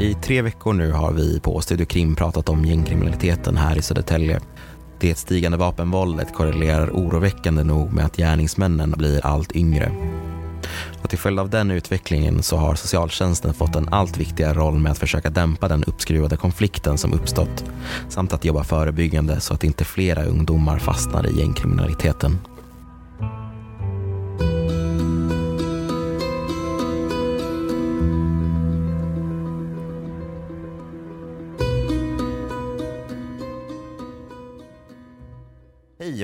I tre veckor nu har vi på Studio Krim pratat om gängkriminaliteten här i Södertälje. Det stigande vapenvåldet korrelerar oroväckande nog med att gärningsmännen blir allt yngre. Och till följd av den utvecklingen så har socialtjänsten fått en allt viktigare roll med att försöka dämpa den uppskruvade konflikten som uppstått samt att jobba förebyggande så att inte flera ungdomar fastnar i gängkriminaliteten.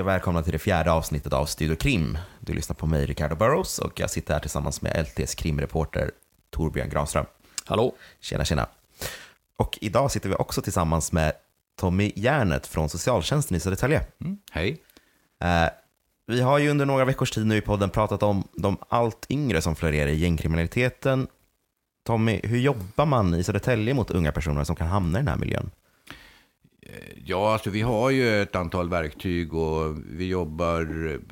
Och välkomna till det fjärde avsnittet av Studio Krim. Du lyssnar på mig, Ricardo Burrows, och jag sitter här tillsammans med LTs krimreporter Torbjörn Granström. Hallå. Tjena, tjena. Och idag sitter vi också tillsammans med Tommy Järnet från socialtjänsten i Södertälje. Mm. Hej. Eh, vi har ju under några veckors tid nu i podden pratat om de allt yngre som florerar i gängkriminaliteten. Tommy, hur jobbar man i Södertälje mot unga personer som kan hamna i den här miljön? Eh, ja, alltså vi har ju ett antal verktyg och vi jobbar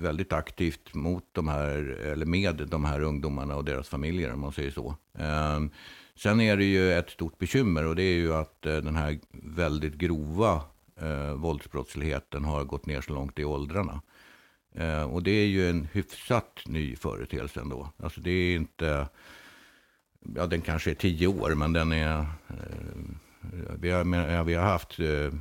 väldigt aktivt mot de här, eller med de här ungdomarna och deras familjer om man säger så. Ehm, sen är det ju ett stort bekymmer och det är ju att eh, den här väldigt grova eh, våldsbrottsligheten har gått ner så långt i åldrarna. Ehm, och det är ju en hyfsat ny företeelse ändå. Alltså det är inte, ja den kanske är tio år men den är eh, vi har, vi har haft eh,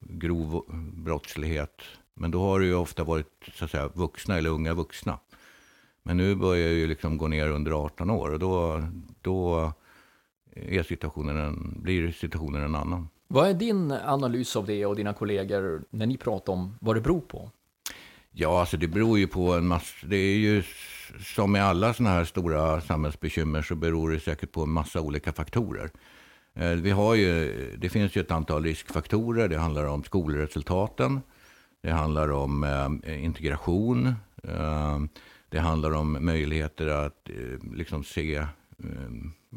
grov brottslighet. Men då har det ju ofta varit så att säga, vuxna eller unga vuxna. Men nu börjar ju liksom gå ner under 18 år och då, då är situationen en, blir situationen en annan. Vad är din analys av det och dina kollegor när ni pratar om vad det beror på? Ja, alltså det beror ju på en massa, det är ju som med alla sådana här stora samhällsbekymmer så beror det säkert på en massa olika faktorer. Eh, vi har ju, det finns ju ett antal riskfaktorer. Det handlar om skolresultaten. Det handlar om eh, integration. Eh, det handlar om möjligheter att eh, liksom se, eh,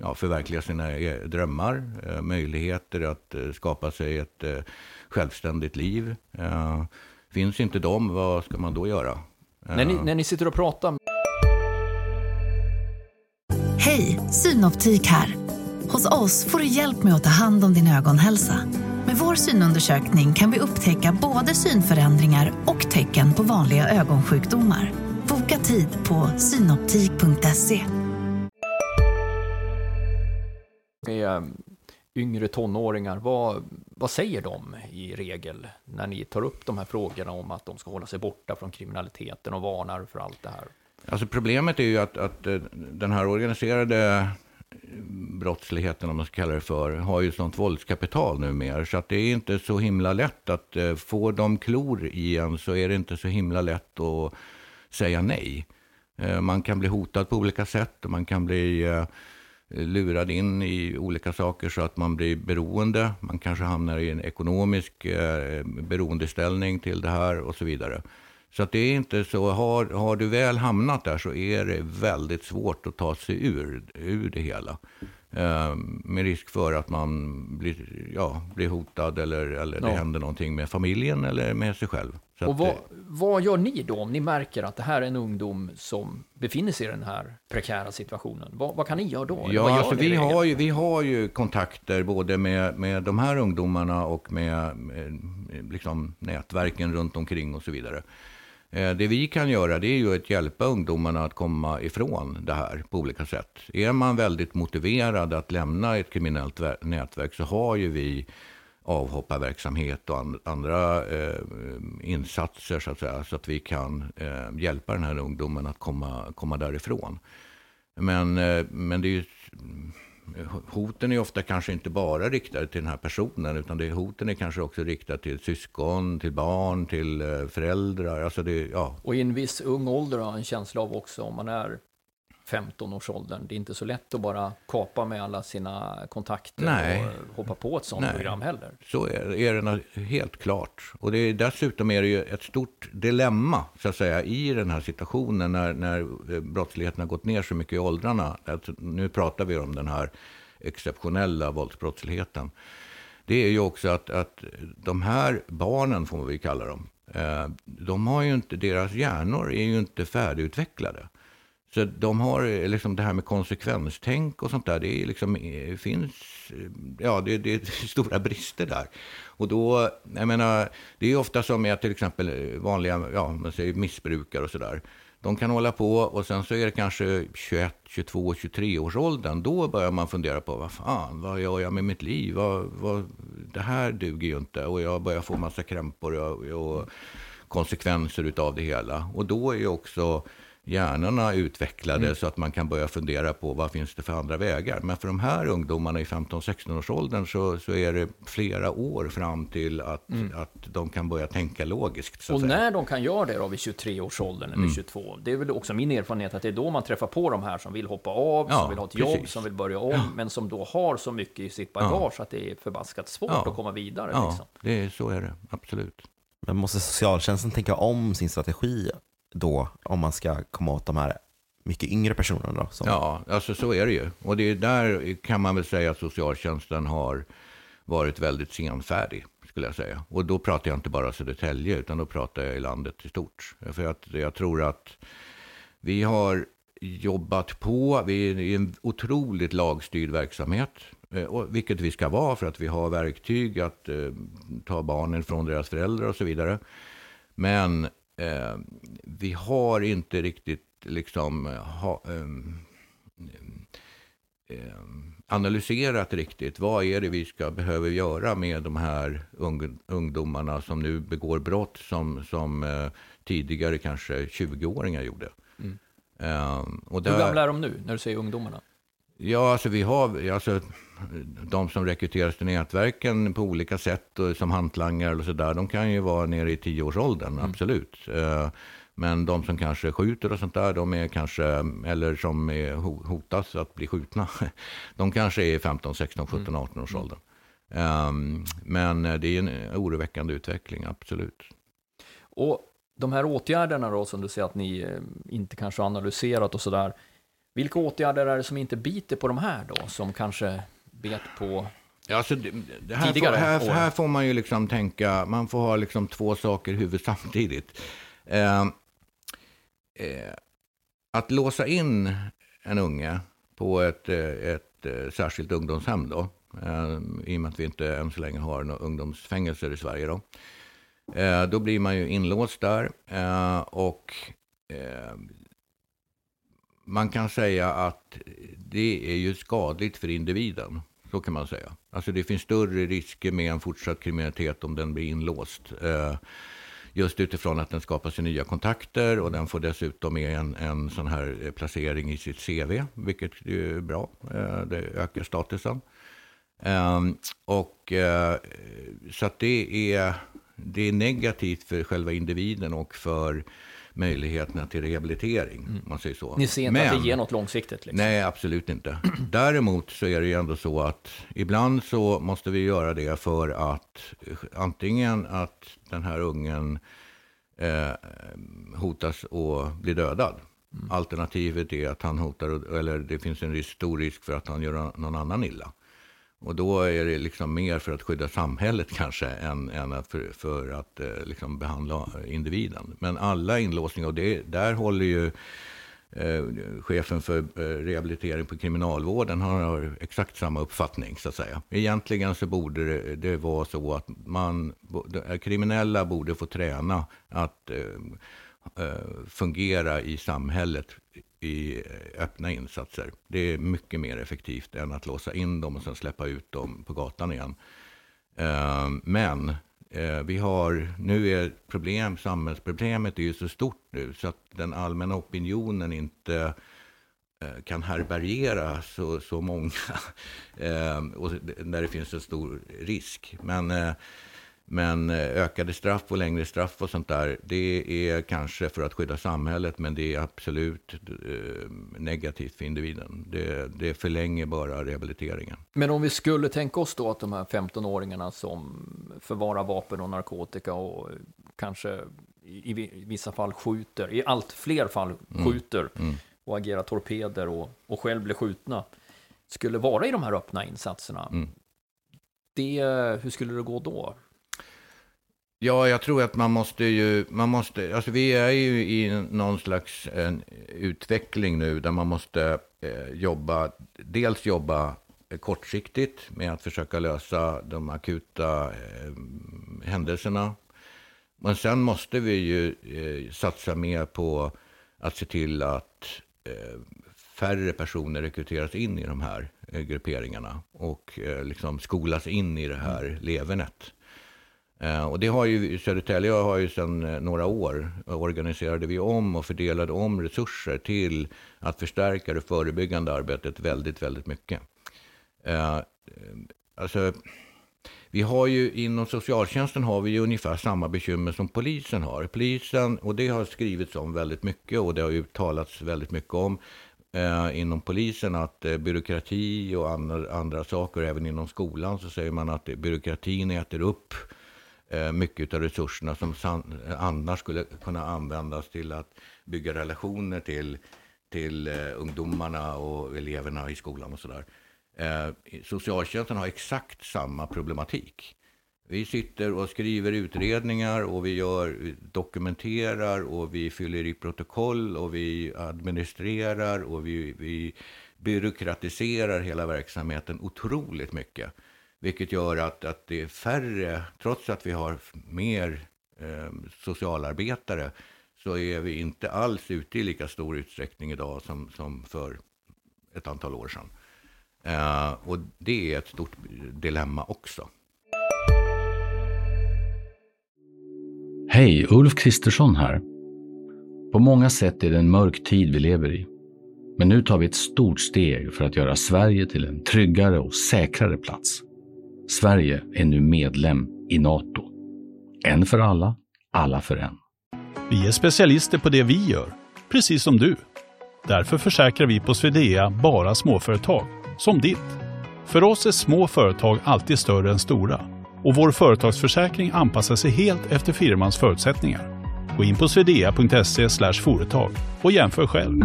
ja, förverkliga sina e-, drömmar. Eh, möjligheter att skapa sig ett självständigt liv. finns inte de, vad ska man då göra? När ni, när ni sitter och pratar. Hej, Synoptik här. Hos oss får du hjälp med att ta hand om din ögonhälsa. Med vår synundersökning kan vi upptäcka både synförändringar och tecken på vanliga ögonsjukdomar. Boka tid på synoptik.se. Med yngre tonåringar, vad, vad säger de i regel när ni tar upp de här frågorna om att de ska hålla sig borta från kriminaliteten och varnar för allt det här? Alltså problemet är ju att, att eh, den här organiserade brottsligheten, om man ska kalla det för, har ju sånt våldskapital numera. Så att det är inte så himla lätt att eh, få de klor i en så är det inte så himla lätt att säga nej. Eh, man kan bli hotad på olika sätt och man kan bli eh, lurad in i olika saker så att man blir beroende. Man kanske hamnar i en ekonomisk eh, beroendeställning till det här och så vidare. Så att det är inte så, har, har du väl hamnat där så är det väldigt svårt att ta sig ur, ur det hela. Eh, med risk för att man blir, ja, blir hotad eller, eller det händer någonting med familjen eller med sig själv. Så och vad, det, vad gör ni då om ni märker att det här är en ungdom som befinner sig i den här prekära situationen? Vad, vad kan ni göra då? Ja, alltså vi, har ju, vi har ju kontakter både med, med de här ungdomarna och med, med liksom nätverken runt omkring och så vidare. Eh, det vi kan göra det är ju att hjälpa ungdomarna att komma ifrån det här på olika sätt. Är man väldigt motiverad att lämna ett kriminellt nätverk så har ju vi avhopparverksamhet och andra eh, insatser så att säga. Så att vi kan eh, hjälpa den här ungdomen att komma, komma därifrån. Men, eh, men det är ju hoten är ofta kanske inte bara riktade till den här personen, utan det, hoten är kanske också riktade till syskon, till barn, till eh, föräldrar. Alltså det, ja. Och i en viss ung ålder har en känsla av också, om man är 15-årsåldern. Det är inte så lätt att bara kapa med alla sina kontakter Nej. och hoppa på ett sånt Nej. program heller. Så är, är det helt klart. Och det är, dessutom är det ju ett stort dilemma så att säga, i den här situationen när, när eh, brottsligheten har gått ner så mycket i åldrarna. Att nu pratar vi om den här exceptionella våldsbrottsligheten. Det är ju också att, att de här barnen, får vi kalla dem, eh, de har ju inte, deras hjärnor är ju inte färdigutvecklade. Så de har eh, liksom det här med konsekvenstänk och sånt där, det är liksom, eh, finns, eh, ja det, det är stora brister där. Och då, jag menar, det är ofta som med till exempel vanliga, ja man säger missbrukare och sådär. De kan hålla på och sen så är det kanske 21, 22, 23 års åldern. Då börjar man fundera på vad fan, vad gör jag med mitt liv? Vad, vad, det här duger ju inte. Och jag börjar få massa krämpor och, och konsekvenser av det hela. Och då är ju också hjärnorna utvecklade mm. så att man kan börja fundera på vad finns det för andra vägar. Men för de här ungdomarna i 15-16 års åldern så, så är det flera år fram till att, mm. att de kan börja tänka logiskt. och när de kan göra det då vid 23 års åldern eller mm. 22, det är väl också min erfarenhet att det är då man träffar på de här som vill hoppa av, ja, som vill ha ett precis. jobb, som vill börja om, ja. men som då har så mycket i sitt bagage ja. att det är förbaskat svårt att komma vidare. Ja, liksom. det, så är det, absolut. Men måste socialtjänsten tänka om sin strategi då om man ska komma åt de här mycket yngre personerna? Då, som... Ja, alltså så är det ju. Och det är där kan man väl säga att socialtjänsten har varit väldigt senfärdig, skulle jag säga. Och då pratar jag inte bara Södertälje, utan då pratar jag i landet i stort. För att jag tror att vi har jobbat på, vi är i en otroligt lagstyrd verksamhet. Eh, vilket vi ska vara för att vi har verktyg att eh, ta barnen från deras föräldrar och så vidare. Men eh, vi har inte riktigt liksom ha, ehm, eh, analyserat riktigt. Vad är det vi ska behöver göra med de här ung, ungdomarna som nu begår brott som, som eh, tidigare kanske 20-åringar gjorde. Mm. Ehm, och där, Hur gamla är de nu, när du säger ungdomarna? Ja, alltså vi har, alltså, de som rekryteras till nätverken på olika sätt, och som hantlangare och sådär, de kan ju vara nere i tioårsåldern, mm. absolut. Uh, men de som kanske skjuter och sånt där, de är kanske, eller som är hotas att bli skjutna, de kanske är 15, 16, 17, 18 års åldern. Men det är en oroväckande utveckling, absolut. Och de här åtgärderna då, som du säger att ni eh, inte kanske har analyserat och sådär, vilka åtgärder är det som inte biter på de här då, som kanske bet på Ja, alltså det, det här, får, här, här, får man ju liksom tänka, man får ha liksom två saker i huvudet samtidigt. Eh, eh, att låsa in en unge på ett, eh, ett, ett eh, särskilt ungdomshem då, eh, i och med att vi inte än så länge har några ungdomsfängelser i Sverige då. Eh, då blir man ju inlåst där och man kan säga att det är ju skadligt för individen. Så kan man säga. Alltså det finns större risker med en fortsatt kriminalitet om den blir inlåst. Eh, just utifrån att den skapar sig nya kontakter och den får dessutom med en, en sån här placering i sitt CV, vilket är bra. Eh, det ökar statusen. Ehm, och eh, så att det är, det är negativt för själva individen och för möjligheterna till rehabilitering. Mm. Man säger så. Ni ser inte Men, att det ger något långsiktigt? Liksom. Nej, absolut inte. Däremot så är det ju ändå så att ibland så måste vi göra det för att antingen att den här ungen eh, hotas och blir dödad. Mm. Alternativet är att han hotar, eller det finns en risk, stor risk för att han gör någon annan illa. Och då är det liksom mer för att skydda samhället kanske än, än för, för att eh, liksom behandla individen. Men alla inlåsningar, och det, där håller ju eh, chefen för eh, rehabilitering på kriminalvården han har exakt samma uppfattning så att säga. Egentligen så borde det, det vara så att man, eh, kriminella borde få träna att eh, eh fungera i samhället i eh, öppna insatser. Det är mycket mer effektivt än att låsa in dem och sen släppa ut dem på gatan igen. Eh, men eh, vi har, nu är problem, samhällsproblemet är ju så stort nu så att den allmänna opinionen inte kan härbärgera så, så många. och där det finns en stor risk. Men men eh, ökade straff och längre straff och sånt där, det är kanske för att skydda samhället, men det är absolut eh, negativt för individen. Det, det förlänger bara rehabiliteringen. Men om vi skulle tänka oss då att de här 15-åringarna som förvarar vapen och narkotika och kanske i, vissa fall skjuter, i allt fler fall mm. skjuter mm. Mm. och agerar torpeder och, och själv blir skjutna, skulle vara i de här öppna insatserna. Mm. Det, hur skulle det gå då? Ja, jag tror att man måste ju, man måste, alltså vi är ju i någon slags en utveckling nu där man måste eh, jobba, dels jobba eh, kortsiktigt med att försöka lösa de akuta eh, händelserna. Men sen måste vi ju eh, satsa mer på att se till att eh, färre personer rekryteras in i de här eh, grupperingarna och eh, liksom skolas in i det här mm. levernet. Eh, och det har ju, Södertälje har ju sedan eh, några år organiserade vi om och fördelade om resurser till att förstärka det förebyggande arbetet väldigt, väldigt mycket. Eh, alltså, vi har ju inom socialtjänsten har vi ju ungefär samma bekymmer som polisen har. Polisen, och det har skrivits om väldigt mycket och det har ju talats väldigt mycket om eh, inom polisen att eh, byråkrati och andra, andra saker, även inom skolan så säger man att byråkratin äter upp eh, Eh, mycket av resurserna som annars skulle kunna användas till att bygga relationer till, till eh, ungdomarna och eleverna i skolan och sådär. Eh, socialtjänsten har exakt samma problematik. Vi sitter och skriver utredningar och vi gör, dokumenterar och vi fyller i protokoll och vi administrerar och vi, vi byråkratiserar hela verksamheten otroligt mycket. Vilket gör att, att det är färre, trots att vi har mer eh, socialarbetare, så är vi inte alls ute i lika stor utsträckning idag som, som för ett antal år sedan. Eh, och det är ett stort dilemma också. Hej, Ulf Kristersson här. På många sätt är det en mörk tid vi lever i. Men nu tar vi ett stort steg för att göra Sverige till en tryggare och säkrare plats. Sverige är nu medlem i Nato. En för alla, alla för en. Vi är specialister på det vi gör, precis som du. Därför försäkrar vi på Swedea bara småföretag som ditt. För oss är små företag alltid större än stora och vår företagsförsäkring anpassar sig helt efter firmans förutsättningar. Gå in på swedea.se företag och jämför själv.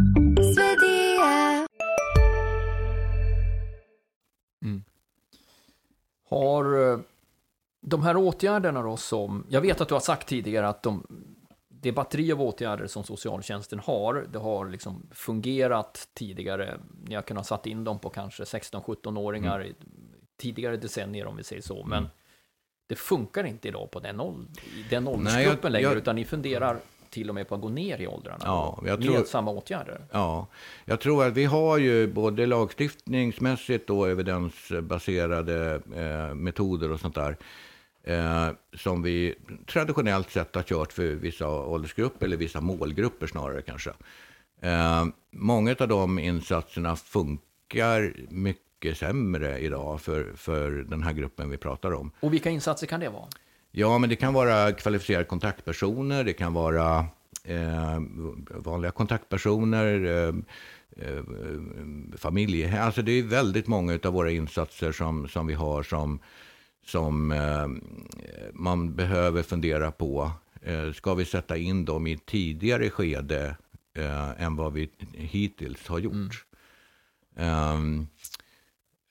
Har eh, de här åtgärderna då som, jag vet att du har sagt tidigare att de det batteri av åtgärder som socialtjänsten har, det har liksom fungerat tidigare. Ni har kunnat satt in dem på kanske 16-17-åringar mm. tidigare decennier om vi säger så. Men mm. det funkar inte idag på den, åld den åldersgruppen längre, jag, utan ni funderar till och med på att gå ner i åldrarna ja, jag tror, med samma åtgärder. Ja, jag tror att vi har ju både lagstiftningsmässigt och evidensbaserade eh, metoder och sånt där eh, som vi traditionellt sett har kört för vissa åldersgrupper, eller vissa målgrupper snarare kanske. Eh, många av de insatserna funkar mycket sämre idag för, för den här gruppen vi pratar om. Och vilka insatser kan det vara? Ja, men det kan vara kvalificerade kontaktpersoner, det kan vara eh, vanliga kontaktpersoner, eh, eh, familje... Alltså det är väldigt många av våra insatser som, som vi har som som eh, man behöver fundera på. Eh, ska vi sätta in dem i tidigare skede eh, än vad vi hittills har gjort? Mm. Ehm,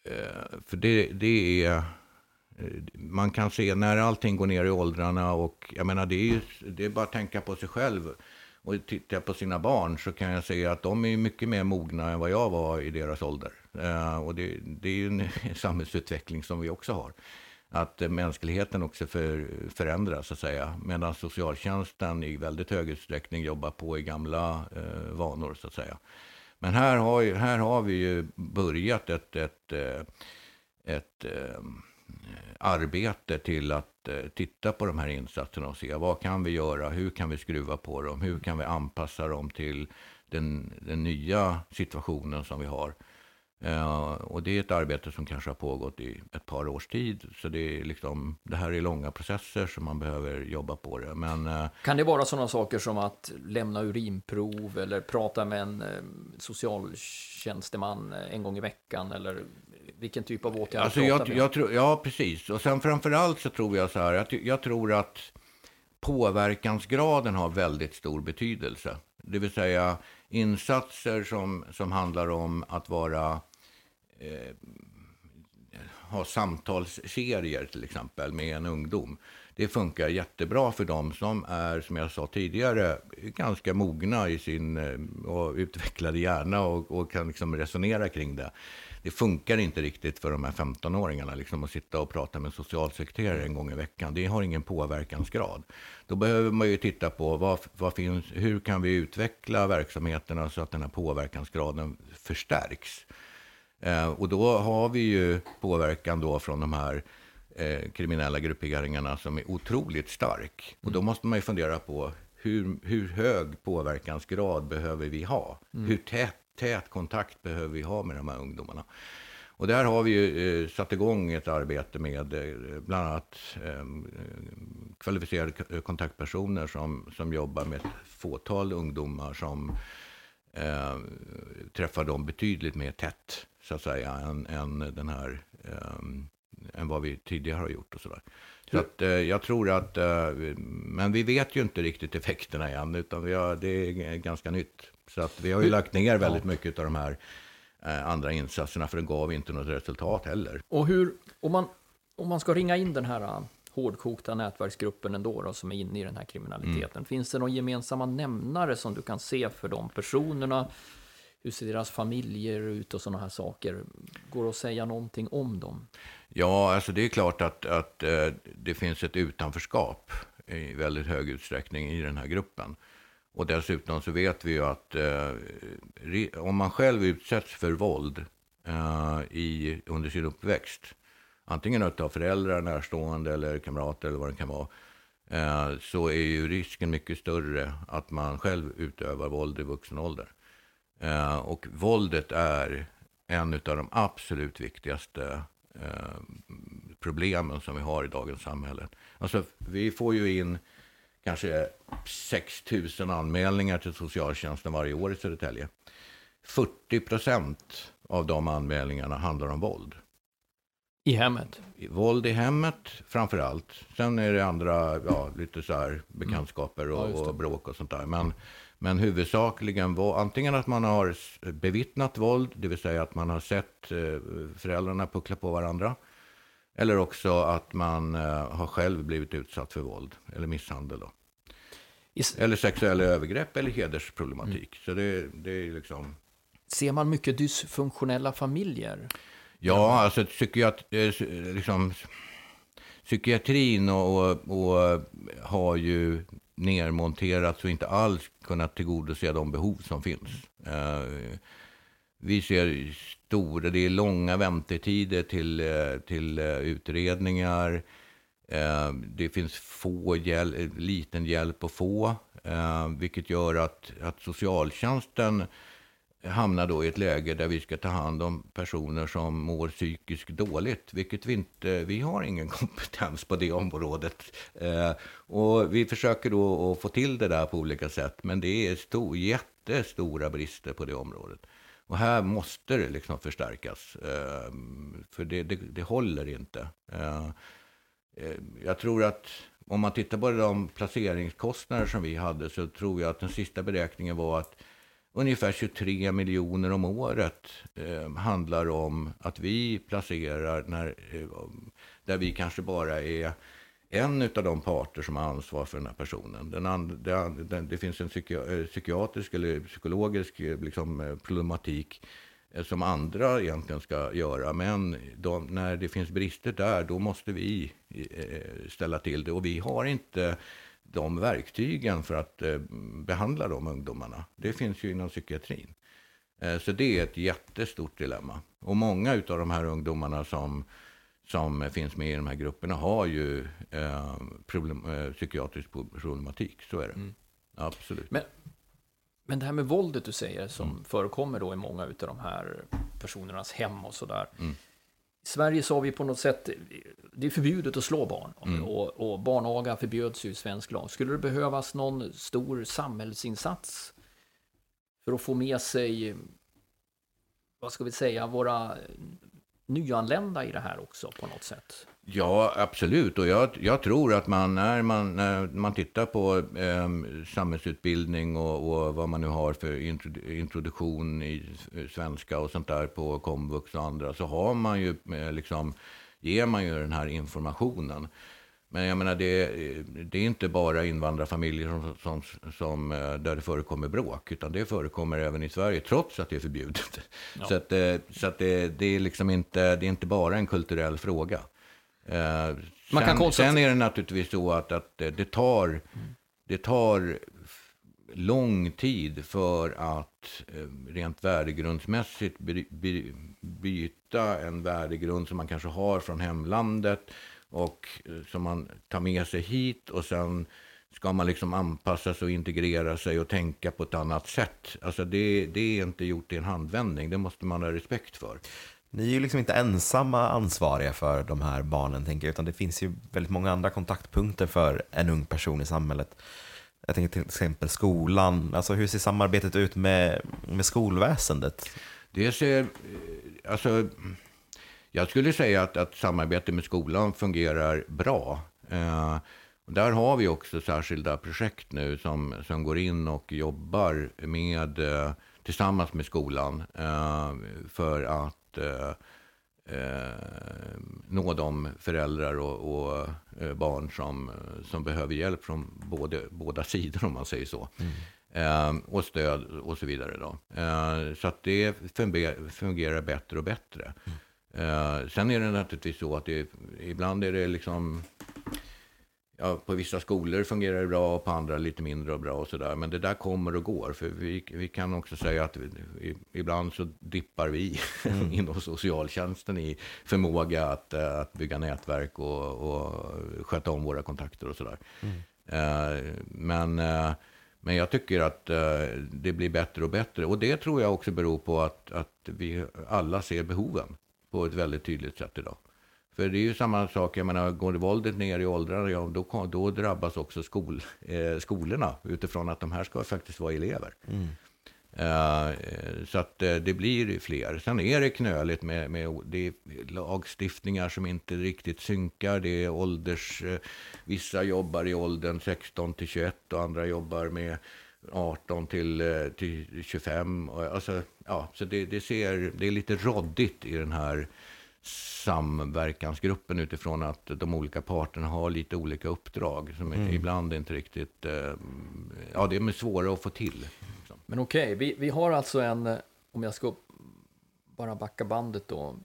eh, för det, det är Eh, man kan se när allting går ner i åldrarna och jag menar det är ju det är bara att tänka på sig själv och titta på sina barn så kan jag säga att de är mycket mer mogna än vad jag var i deras ålder. Eh, och det, det är ju en samhällsutveckling som vi också har att mänskligheten också för, förändras, så att säga. Medan socialtjänsten i väldigt hög utsträckning jobbar på i gamla eh, vanor, så att säga. Men här har, ju, här har vi ju börjat ett, ett, ett, ett eh, Eh, arbete till att eh, titta på de här insatserna och se vad kan vi göra, hur kan vi skruva på dem, hur kan vi anpassa dem till den, den nya situationen som vi har. Uh, och det är ett arbete som kanske har pågått i ett par års tid. Så det, är liksom, det här är långa processer som man behöver jobba på det. Men, uh, kan det vara sådana saker som att lämna urinprov eller prata med en socialtjänsteman en gång i veckan? Eller vilken typ av åtgärder alltså jag, jag tror, Ja, precis. Och sen framförallt så tror jag så här, jag, jag tror att påverkansgraden har väldigt stor betydelse. Det vill säga insatser som, som handlar om att vara eh, ha samtalsserier till exempel med en ungdom. det funkar jättebra för dem som är, som jag sa tidigare, ganska mogna i sin eh, och utvecklade hjärna och, och kan liksom resonera kring det. Det funkar inte riktigt för de här 15-åringarna liksom, att sitta och prata med en socialsekreterare en gång i veckan. Det har ingen påverkansgrad. Då behöver man ju titta på vad, vad finns, hur kan vi utveckla verksamheterna så att den här påverkansgraden förstärks. Eh, och då har vi ju påverkan då från de här eh, kriminella grupperingarna som är otroligt stark. Och då måste man ju fundera på hur, hur hög påverkansgrad behöver vi ha? Mm. Hur tät, tät kontakt behöver vi ha med de här ungdomarna? Och där har vi ju eh, satt igång ett arbete med eh, bland annat eh, kvalificerade kontaktpersoner som, som jobbar med ett fåtal ungdomar som eh, träffar dem betydligt mer tätt, så att säga, än, än den här eh, än vad vi tidigare har gjort och sådär. Så att, eh, jag tror att, eh, men vi vet ju inte riktigt effekterna än, utan vi har, det är ganska nytt. Så att vi har ju lagt ner väldigt mycket av de här eh, andra insatserna, för det gav inte något resultat heller. Och hur, om man, om man ska ringa in den här uh, hårdkokta nätverksgruppen ändå, då, som är inne i den här kriminaliteten, mm. finns det någon gemensamma nämnare som du kan se för de personerna? Hur ser deras familjer ut och sådana här saker? Går det att säga någonting om dem? Ja, alltså det är klart att, att eh, det finns ett utanförskap i väldigt hög utsträckning i den här gruppen. Och dessutom så vet vi ju att eh, om man själv utsätts för våld eh, i, under sin uppväxt, antingen av föräldrar, närstående eller kamrater eller vad det kan vara, eh, så är ju risken mycket större att man själv utövar våld i vuxen ålder. Eh, och våldet är en av de absolut viktigaste eh, problemen som vi har i dagens samhälle. Alltså, vi får ju in kanske 6 000 anmälningar till socialtjänsten varje år i Södertälje. 40 procent av de anmälningarna handlar om våld. I hemmet? Våld i hemmet framför allt. Sen är det andra, ja, lite så här bekantskaper och, ja, och bråk och sånt där. Men men huvudsakligen var antingen att man har bevittnat våld, det vill säga att man har sett eh, föräldrarna puckla på varandra. Eller också att man eh, har själv blivit utsatt för våld eller misshandel. Då. Eller sexuella övergrepp eller hedersproblematik. Mm. Så det, det är liksom... Ser man mycket dysfunktionella familjer? Ja, alltså psykiat, eh, liksom, psykiatrin och, och, och har ju nermonterats och inte alls kunnat tillgodose de behov som finns. Eh, vi ser stora, det är långa väntetider till, eh, till eh, utredningar. Det finns få hjäl liten hjälp att få, vilket gör att, att socialtjänsten hamnar då i ett läge där vi ska ta hand om personer som mår psykiskt dåligt, vilket vi inte, vi har ingen kompetens på det området. Eh, och vi försöker då att få till det där på olika sätt, men det är stor, jättestora brister på det området. Och här måste det liksom förstärkas, eh, för det, det, det håller inte. Eh, eh jag tror att om man tittar på de placeringskostnader som vi hade så tror jag att den sista beräkningen var att ungefär 23 miljoner om året eh, handlar om att vi placerar när, eh, där vi kanske bara är en av de parter som har ansvar för den här personen. Den andra, den, det finns en psyki eh, psykiatrisk eller psykologisk eh, liksom, eh, problematik som andra egentligen ska göra. Men de, när det finns brister där, då måste vi eh, ställa till det. Och vi har inte de verktygen för att eh, behandla de ungdomarna. Det finns ju inom psykiatrin. Eh, så det är ett jättestort dilemma. Och många av de här ungdomarna som, som finns med i de här grupperna har ju eh, problem, eh, psykiatrisk problematik. Så är det. Mm. Absolut. Men, men det här med våldet du säger som mm. förekommer då i många av de här personernas hem och sådär. Mm. I Sverige så har vi på något sätt, det är förbjudet att slå barn. Mm. Och, och barnaga förbjöds ju i svensk lag. Skulle det behövas någon stor samhällsinsats för att få med sig, vad ska vi säga, våra nyanlända i det här också på något sätt? Ja, absolut. Och jag, jag tror att man när, man när man tittar på eh, samhällsutbildning och, och, vad man nu har för introduktion i svenska och sånt där på komvux och andra, så har man ju eh, liksom, ger man ju den här informationen. Men jag menar, det, det är inte bara invandrarfamiljer som, som, som, eh, där det förekommer bråk, utan det förekommer även i Sverige, trots att det är förbjudet. Ja. Så, att, eh, så att det, det, är liksom inte, det är inte bara en kulturell fråga. Eh, Man sen, kan sen är det naturligtvis så att, att det, tar, det tar lång tid för att rent värdegrundsmässigt byta en värdegrund som man kanske har från hemlandet och eh, som man tar med sig hit och sen ska man liksom anpassa sig och integrera sig och tänka på ett annat sätt. Alltså det, det är inte gjort i en handvändning, det måste man ha respekt för. Ni är ju liksom inte ensamma ansvariga för de här barnen, tänker jag, utan det finns ju väldigt många andra kontaktpunkter för en ung person i samhället. Jag tänker till exempel skolan, alltså hur ser samarbetet ut med, med skolväsendet? Det ser, eh, alltså jag skulle säga att, att samarbete med skolan fungerar bra. Eh, där har vi också särskilda projekt nu som, som går in och jobbar med, eh, tillsammans med skolan eh, för att eh, eh, nå de föräldrar och, och eh, barn som, som behöver hjälp från både, båda sidor om man säger så. Mm. och stöd och så vidare. Då. så att det fungerar bättre och bättre. Mm. Uh, sen är det naturligtvis så att det, ibland är det liksom, ja, på vissa skolor fungerar det bra och på andra lite mindre bra och sådär. Men det där kommer och går. För vi, vi kan också säga att vi, ibland så dippar vi mm. inom socialtjänsten i förmåga att, eh, att bygga nätverk och, och sköta om våra kontakter och sådär. Mm. Men, eh, men jag tycker att det blir bättre och bättre. Och det tror jag också beror på att, att vi alla ser behoven på ett väldigt tydligt sätt idag. För det är ju samma sak, jag menar, går våldet ner i åldrarna, ja, då, då drabbas också skol, eh, skolorna utifrån att de här ska faktiskt vara elever. Mm. Uh, så att uh, det blir fler. Sen är det knöligt med, med det är lagstiftningar som inte riktigt synkar. Det är ålders... Uh, vissa jobbar i åldern 16 till 21 och andra jobbar med 18 till, till 25. Alltså, ja, så det, det, ser, det är lite råddigt i den här samverkansgruppen utifrån att de olika parterna har lite olika uppdrag som mm. ibland inte riktigt, eh, ja det är svåra att få till. Liksom. Men okej, okay, vi, vi har alltså en, om jag ska bara backa bandet då,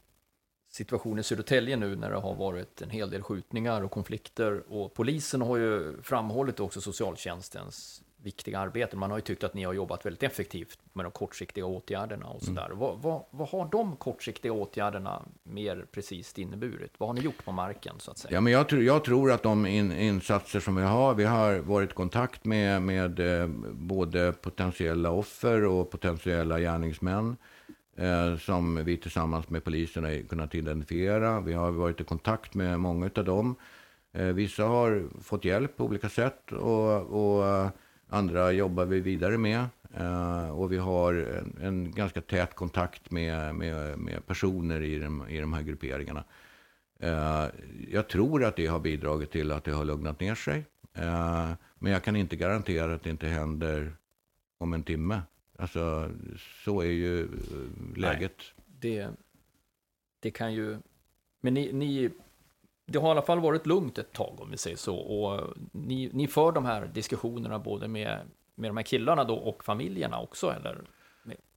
situation i Södertälje nu när det har varit en hel del skjutningar och konflikter och polisen har ju framhållit också socialtjänstens viktiga arbeten. Man har ju tyckt att ni har jobbat väldigt effektivt med de kortsiktiga åtgärderna och sådär. Mm. Vad, vad, vad, har de kortsiktiga åtgärderna mer precis inneburit? Vad har ni gjort på marken så att säga? Ja, men jag, tror, jag tror att de in, insatser som vi har, vi har varit i kontakt med, med eh, både potentiella offer och potentiella gärningsmän eh, som vi tillsammans med polisen har kunnat identifiera. Vi har varit i kontakt med många av dem. Eh, vissa har fått hjälp på olika sätt och, och Andra jobbar vi vidare med. Uh, och vi har en, en, ganska tät kontakt med, med, med personer i de, i de här grupperingarna. Uh, jag tror att det har bidragit till att det har lugnat ner sig. Uh, men jag kan inte garantera att det inte händer om en timme. Alltså, så är ju läget. Nej, det, det kan ju... Men ni, ni det har i alla fall varit lugnt ett tag om vi säger så. Och ni, ni för de här diskussionerna både med, med de här killarna då och familjerna också eller?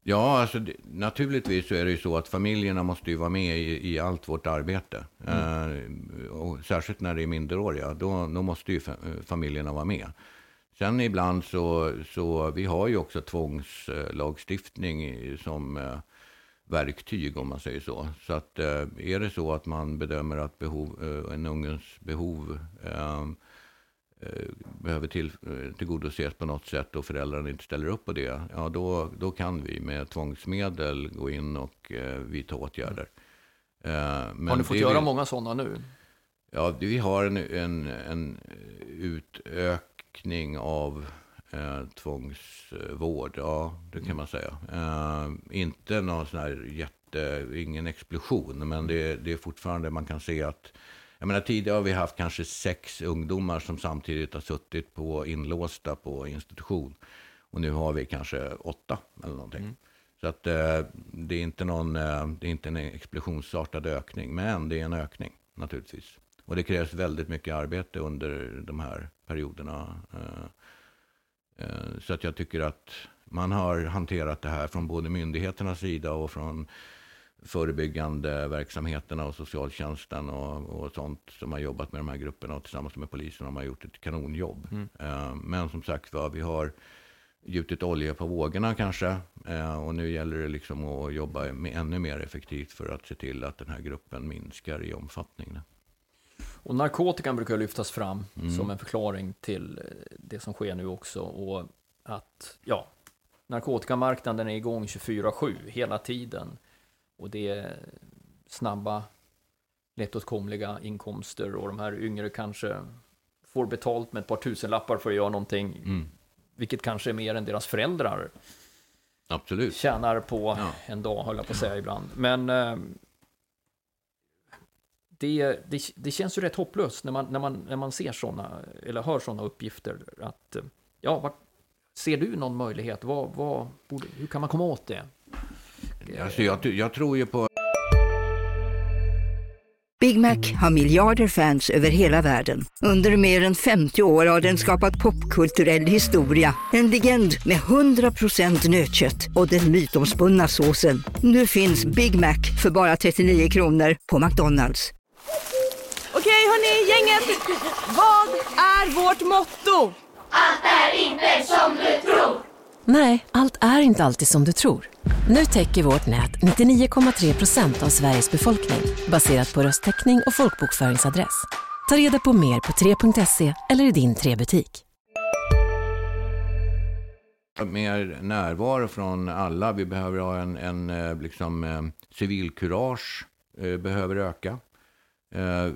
Ja, alltså, det, naturligtvis så är det ju så att familjerna måste ju vara med i, i allt vårt arbete. Mm. Eh, och särskilt när det är minderåriga, då, då måste ju familjerna vara med. Sen ibland så, så vi har ju också tvångslagstiftning som eh, verktyg om man säger så. Så att eh, är det så att man bedömer att behov, eh, en ungens behov eh, behöver till, tillgodoses på något sätt och föräldrarna inte ställer upp på det, ja då, då kan vi med tvångsmedel gå in och vidta åtgärder. Men har ni fått göra vi, många sådana nu? Ja, vi har en, en, en utökning av eh, tvångsvård, ja det kan man säga. Eh, inte någon sån här jätte, ingen explosion, men det, det är fortfarande, man kan se att jag menar, tidigare har vi haft kanske sex ungdomar som samtidigt har suttit på inlåsta på institution. Och nu har vi kanske åtta eller någonting. Mm. Så att eh, det är inte någon, eh, det är inte en explosionsartad ökning, men det är en ökning naturligtvis. Och det krävs väldigt mycket arbete under de här perioderna. Så att jag tycker att man har hanterat det här från både myndigheternas sida och från förebyggande verksamheterna och socialtjänsten och, och sånt som har jobbat med de här grupperna och tillsammans med polisen har man gjort ett kanonjobb. Mm. Eh, men som sagt var, vi har gjutit olja på vågorna kanske eh, och nu gäller det liksom att jobba med ännu mer effektivt för att se till att den här gruppen minskar i omfattning. Och narkotikan brukar lyftas fram mm. som en förklaring till det som sker nu också och att ja, narkotikamarknaden är igång 24-7 hela tiden. Och det är snabba, lättåtkomliga inkomster och de här yngre kanske får betalt med ett par tusenlappar för att göra någonting. Mm. Vilket kanske är mer än deras föräldrar Absolut. tjänar på ja. en dag, höll jag på att säga ibland. Men eh, det, det, det, känns ju rätt hopplöst när man, när man, när man ser sådana, eller hör sådana uppgifter. Att, ja, vad, ser du någon möjlighet? Vad, vad borde, hur kan man komma åt det? Alltså jag, jag tror ju på... Big Mac har miljarder fans över hela världen. Under mer än 50 år har den skapat popkulturell historia. En legend med 100% nötkött och den mytomspunna såsen. Nu finns Big Mac för bara 39 kronor på McDonalds. Hörni, gänget. Vad är vårt motto? Allt är inte som du tror. Nej, allt är inte alltid som du tror. Nu täcker vårt nät 99,3 procent av Sveriges befolkning baserat på röstteckning och folkbokföringsadress. Ta reda på mer på 3.se eller i din 3-butik. Mer närvaro från alla. Vi behöver ha en, en eh, liksom, eh, civilkurage. Eh, behöver öka. Eh,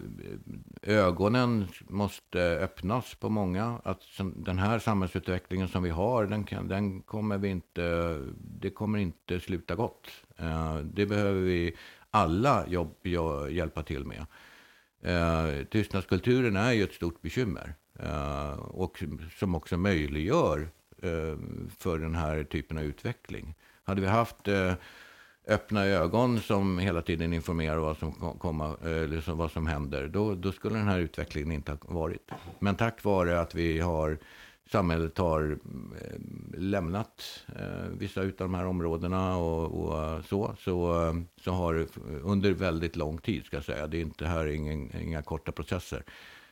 ögonen måste öppnas på många. Att den här samhällsutvecklingen som vi har, den, kan, den kommer vi inte, det kommer inte sluta gott. Eh, det behöver vi alla jobb, hjälpa till med. Eh, tystnadskulturen är ju ett stort bekymmer. och som också möjliggör för den här typen av utveckling. Hade vi haft öppna ögon som hela tiden informerar vad som, komma, eh, eller vad som händer, då, då skulle den här utvecklingen inte ha varit. Men tack vare att vi har samhället har eh, lämnat eh, vissa av de här områdena och, och, så, så, så har under väldigt lång tid, ska jag säga, det är inte här ingen, inga korta processer,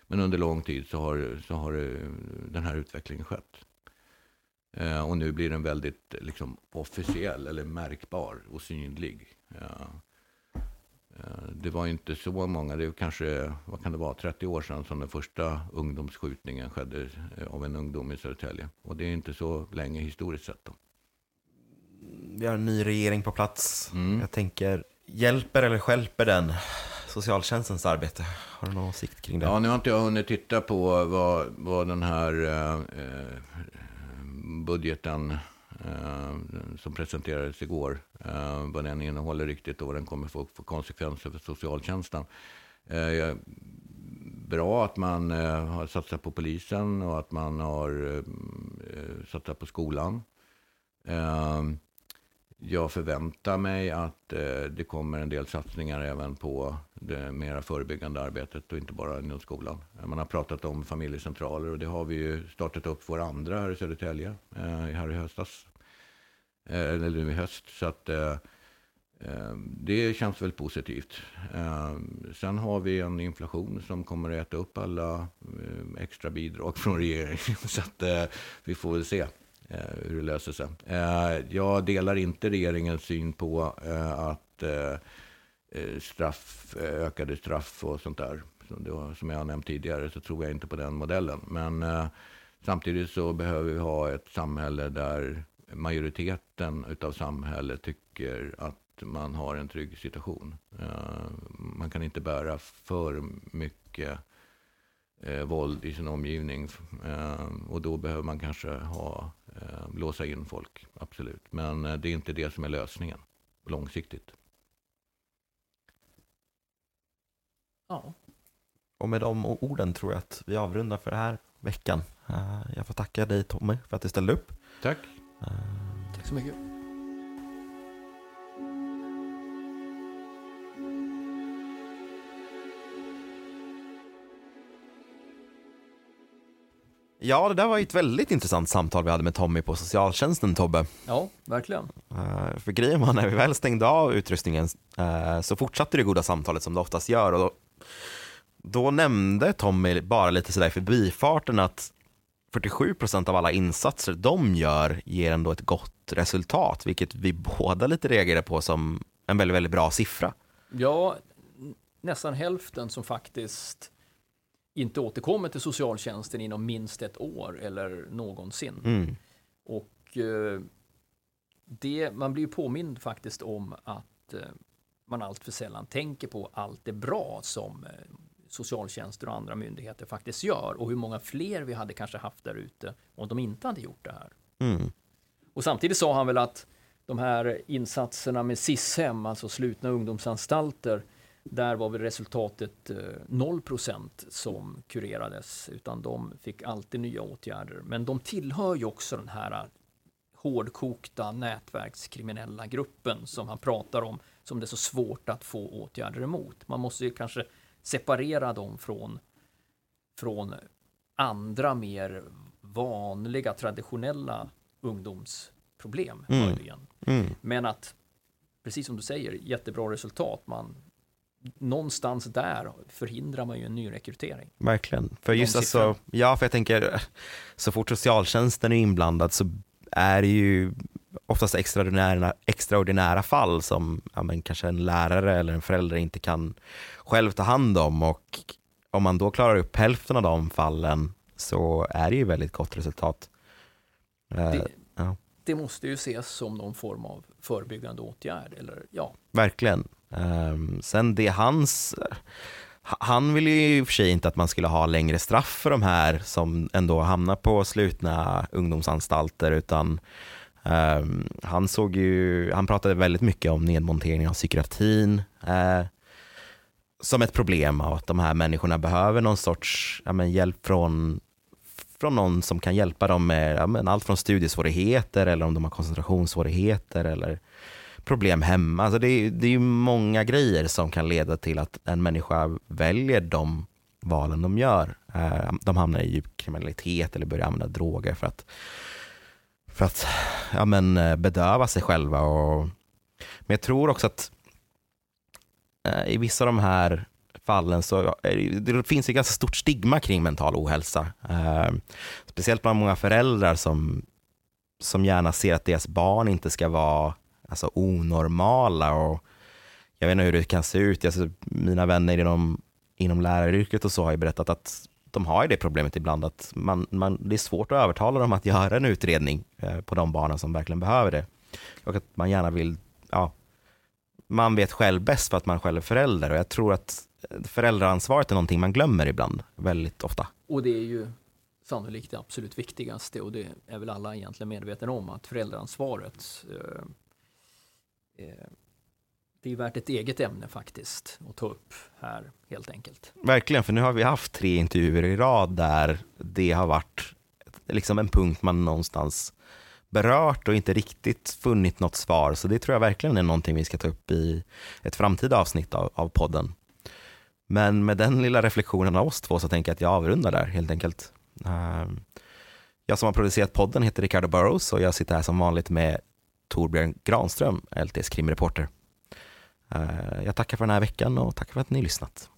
men under lång tid så har, så har den här utvecklingen skett. Eh, och nu blir den väldigt liksom, officiell eller märkbar och synlig. Eh, det var inte så många, det är kanske, vad kan det vara, 30 år sedan som den första ungdomsskjutningen skedde eh, av en ungdom i Södertälje. Och det är inte så länge historiskt sett. Då. Vi har en ny regering på plats. Mm. Jag tänker, hjälper eller skälper den socialtjänstens arbete? Har du någon åsikt kring det? Ja, nu har inte jag hunnit titta på vad, vad den här eh, budgeten eh, som presenterades igår, eh, vad den innehåller riktigt och vad den kommer få för konsekvenser för socialtjänsten. Eh, bra att man eh, har satsat på polisen och att man har eh, satsat på skolan. Eh, jag förväntar mig att eh, det kommer en del satsningar även på det mera förebyggande arbetet och inte bara inom skolan. Eh, man har pratat om familjecentraler och det har vi ju startat upp vår andra här i Södertälje eh, här i höstas. Eh, eller nu i höst. Så att eh, eh det känns väl positivt. Eh, sen har vi en inflation som kommer att äta upp alla extra bidrag från regeringen. Så att vi får väl se. Eh, hur det löser sig. Eh, jag delar inte regeringens syn på eh, att eh, eh, straff, eh, ökade straff och sånt där. Som jag har nämnt tidigare så tror jag inte på den modellen. Men samtidigt så behöver vi ha ett samhälle där majoriteten av samhället tycker att man har en trygg situation. Man kan inte bära för mycket våld i sin omgivning. Och då behöver man kanske ha eh, låsa in folk, absolut. Men eh, det är inte det som är lösningen långsiktigt. Ja. Och med de orden tror jag att vi avrundar för den här veckan. Uh, jag får tacka dig Tommy för att du ställde upp. Tack. Uh, Tack så mycket. Ja, det där var ju ett väldigt intressant samtal vi hade med Tommy på socialtjänsten, Tobbe. Ja, verkligen. Uh, för grejen var när vi väl stängde av utrustningen uh, så fortsatte det goda samtalet som det oftast gör och då, då nämnde Tommy bara lite sådär för bifarten att 47 procent av alla insatser de gör ger ändå ett gott resultat, vilket vi båda lite reagerade på som en väldigt, väldigt bra siffra. Ja, nästan hälften som faktiskt inte återkommer till socialtjänsten inom minst ett år eller någonsin. Mm. Och eh, det, man blir ju påmind faktiskt om att eh, man allt för sällan tänker på allt det bra som eh, socialtjänster och andra myndigheter faktiskt gör och hur många fler vi hade kanske haft där ute om de inte hade gjort det här. Mm. Och samtidigt sa han väl att de här insatserna med SIS-hem, alltså slutna ungdomsanstalter, där var väl resultatet 0 eh, som kurerades, utan de fick alltid nya åtgärder. Men de tillhör ju också den här hårdkokta nätverkskriminella gruppen som han pratar om, som det är så svårt att få åtgärder emot. Man måste ju kanske separera dem från, från andra mer vanliga traditionella ungdomsproblem. Mm. Mm. Men att, precis som du säger, jättebra resultat. Man, någonstans där förhindrar man ju en nyrekrytering. Verkligen. För just alltså, ja, för jag tänker, så fort socialtjänsten är inblandad så är det ju oftast extraordinära, extraordinära fall som ja, men kanske en lärare eller en förälder inte kan själv ta hand om och om man då klarar upp hälften av de fallen så är det ju väldigt gott resultat. Eh, det, ja. det måste ju ses som någon form av förebyggande åtgärd. Eller, ja. Verkligen. Um, sen det hans han ville ju i och för sig inte att man skulle ha längre straff för de här som ändå hamnar på slutna ungdomsanstalter utan um, han såg ju, han pratade väldigt mycket om nedmontering av psykiatrin uh, som ett problem av att de här människorna behöver någon sorts ja, men, hjälp från, från någon som kan hjälpa dem med ja, men, allt från studiesvårigheter eller om de har koncentrationssvårigheter eller problem hemma. Alltså det, är, det är många grejer som kan leda till att en människa väljer de valen de gör. Eh, de hamnar i djup kriminalitet eller börjar använda droger för att, för att ja, men, eh, bedöva sig själva. Och, men jag tror också att eh, i vissa av de här fallen så det, det finns ett ganska stort stigma kring mental ohälsa. speciellt bland många föräldrar som, som gärna ser att deras barn inte ska vara alltså onormala och jag vet inte hur det kan se ut. Alltså, mina vänner inom, inom läraryrket och så har ju berättat att de har ju det problemet ibland att man, man, det är svårt att övertala dem att göra en utredning eh, på de barnen som verkligen behöver det. Och att man gärna vill, ja, man vet själv bäst för att man själv är förälder och jag tror att föräldraansvaret är någonting man glömmer ibland, väldigt ofta. Och det är ju sannolikt det absolut viktigaste och det är väl alla egentligen medvetna om att föräldraansvaret Eh, Eh, det är värt ett eget ämne faktiskt att ta upp här helt enkelt. Verkligen, för nu har vi haft tre intervjuer i rad där det har varit liksom en punkt man någonstans berört och inte riktigt funnit något svar. Så det tror jag verkligen är någonting vi ska ta upp i ett framtida avsnitt av, av podden. Men med den lilla reflektionen av oss två så tänker jag att jag avrundar där helt enkelt. Eh, jag som har producerat podden heter Ricardo Burrows och jag sitter här som vanligt med Torbjörn Granström, LTs krimreporter. Eh, jag tackar för den här veckan och tackar för att ni lyssnat.